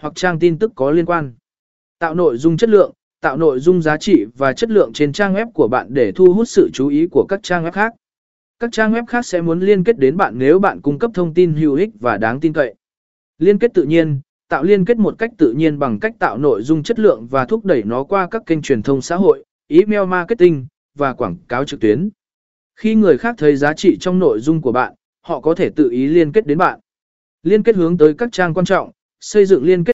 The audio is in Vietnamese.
hoặc trang tin tức có liên quan. Tạo nội dung chất lượng, tạo nội dung giá trị và chất lượng trên trang web của bạn để thu hút sự chú ý của các trang web khác. Các trang web khác sẽ muốn liên kết đến bạn nếu bạn cung cấp thông tin hữu ích và đáng tin cậy. Liên kết tự nhiên, tạo liên kết một cách tự nhiên bằng cách tạo nội dung chất lượng và thúc đẩy nó qua các kênh truyền thông xã hội, email marketing và quảng cáo trực tuyến. Khi người khác thấy giá trị trong nội dung của bạn, họ có thể tự ý liên kết đến bạn. Liên kết hướng tới các trang quan trọng, xây dựng liên kết